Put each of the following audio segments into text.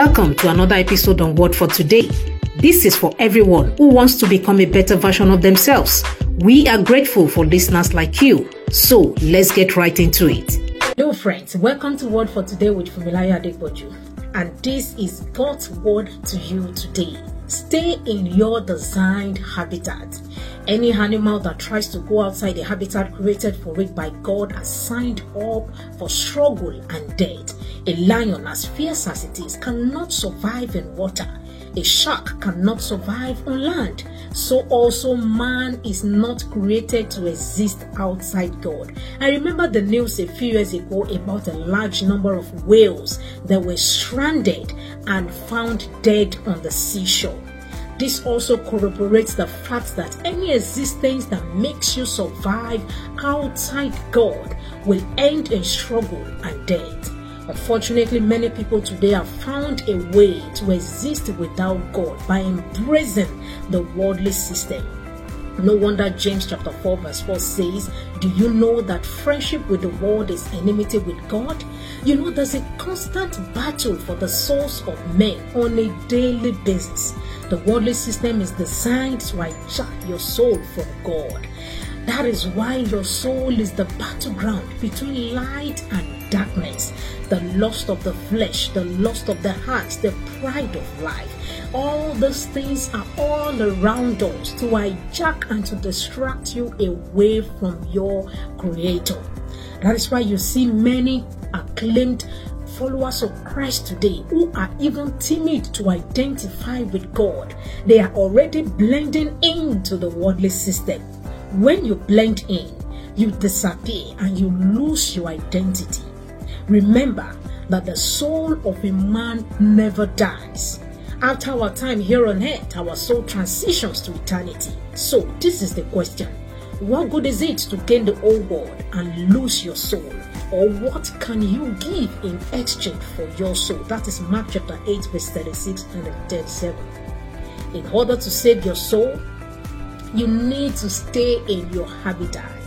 Welcome to another episode on Word for Today. This is for everyone who wants to become a better version of themselves. We are grateful for listeners like you. So let's get right into it. Hello, friends. Welcome to Word for Today with Fumilayo Adegboju. And this is God's word to you today. Stay in your designed habitat. Any animal that tries to go outside the habitat created for it by God has signed up for struggle and death. A lion, as fierce as it is, cannot survive in water. A shark cannot survive on land. So also man is not created to exist outside God. I remember the news a few years ago about a large number of whales that were stranded and found dead on the seashore. This also corroborates the fact that any existence that makes you survive outside God will end in struggle and death. Unfortunately, many people today have found a way to exist without God by embracing the worldly system. No wonder James chapter 4 verse 4 says, Do you know that friendship with the world is enmity with God? You know there's a constant battle for the souls of men on a daily basis. The worldly system is designed to hijack your soul from God. That is why your soul is the battleground between light and darkness, the lust of the flesh, the lust of the heart, the pride of life. All those things are all around us to hijack and to distract you away from your Creator. That is why you see many acclaimed followers of Christ today who are even timid to identify with God. They are already blending into the worldly system. When you blend in, you disappear and you lose your identity. Remember that the soul of a man never dies. After our time here on earth, our soul transitions to eternity. So, this is the question What good is it to gain the whole world and lose your soul? Or what can you give in exchange for your soul? That is Mark chapter 8, verse 36 and 37. In order to save your soul, you need to stay in your habitat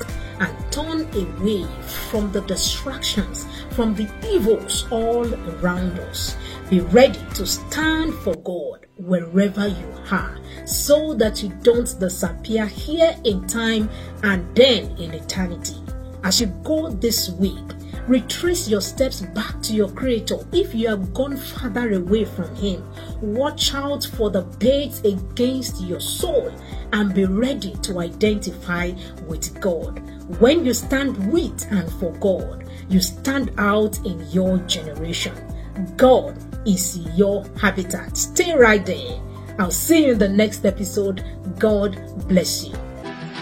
and turn away from the distractions, from the evils all around us. Be ready to stand for God wherever you are so that you don't disappear here in time and then in eternity. As you go this week, retrace your steps back to your Creator. If you have gone further away from Him, watch out for the baits against your soul and be ready to identify with God. When you stand with and for God, you stand out in your generation. God is your habitat. Stay right there. I'll see you in the next episode. God bless you.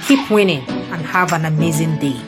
Keep winning and have an amazing day.